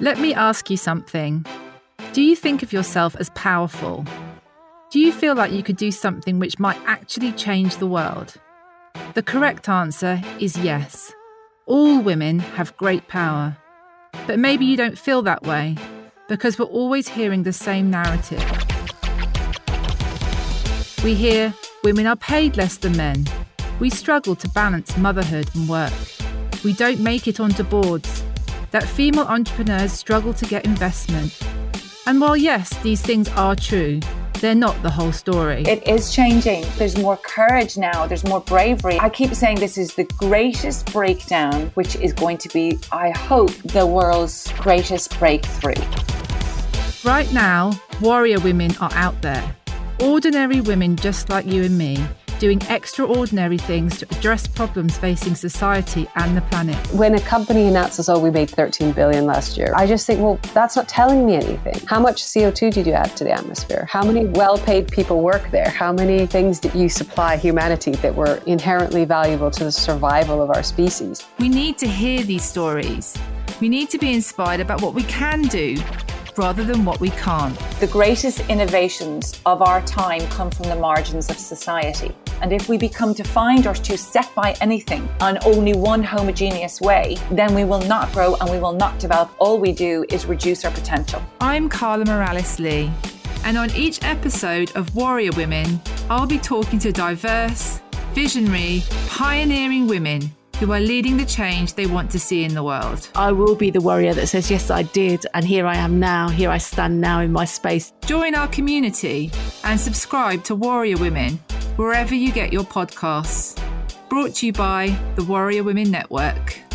Let me ask you something. Do you think of yourself as powerful? Do you feel like you could do something which might actually change the world? The correct answer is yes. All women have great power. But maybe you don't feel that way because we're always hearing the same narrative. We hear women are paid less than men. We struggle to balance motherhood and work. We don't make it onto boards. That female entrepreneurs struggle to get investment. And while, yes, these things are true, they're not the whole story. It is changing. There's more courage now, there's more bravery. I keep saying this is the greatest breakdown, which is going to be, I hope, the world's greatest breakthrough. Right now, warrior women are out there. Ordinary women just like you and me doing extraordinary things to address problems facing society and the planet. When a company announces, oh, we made 13 billion last year, I just think, well, that's not telling me anything. How much CO2 did you add to the atmosphere? How many well paid people work there? How many things did you supply humanity that were inherently valuable to the survival of our species? We need to hear these stories. We need to be inspired about what we can do rather than what we can't. The greatest innovations of our time come from the margins of society. And if we become defined or to set by anything on only one homogeneous way, then we will not grow and we will not develop. All we do is reduce our potential. I'm Carla Morales Lee, and on each episode of Warrior Women, I'll be talking to diverse, visionary, pioneering women who are leading the change they want to see in the world. I will be the warrior that says, Yes, I did, and here I am now, here I stand now in my space. Join our community and subscribe to Warrior Women wherever you get your podcasts. Brought to you by the Warrior Women Network.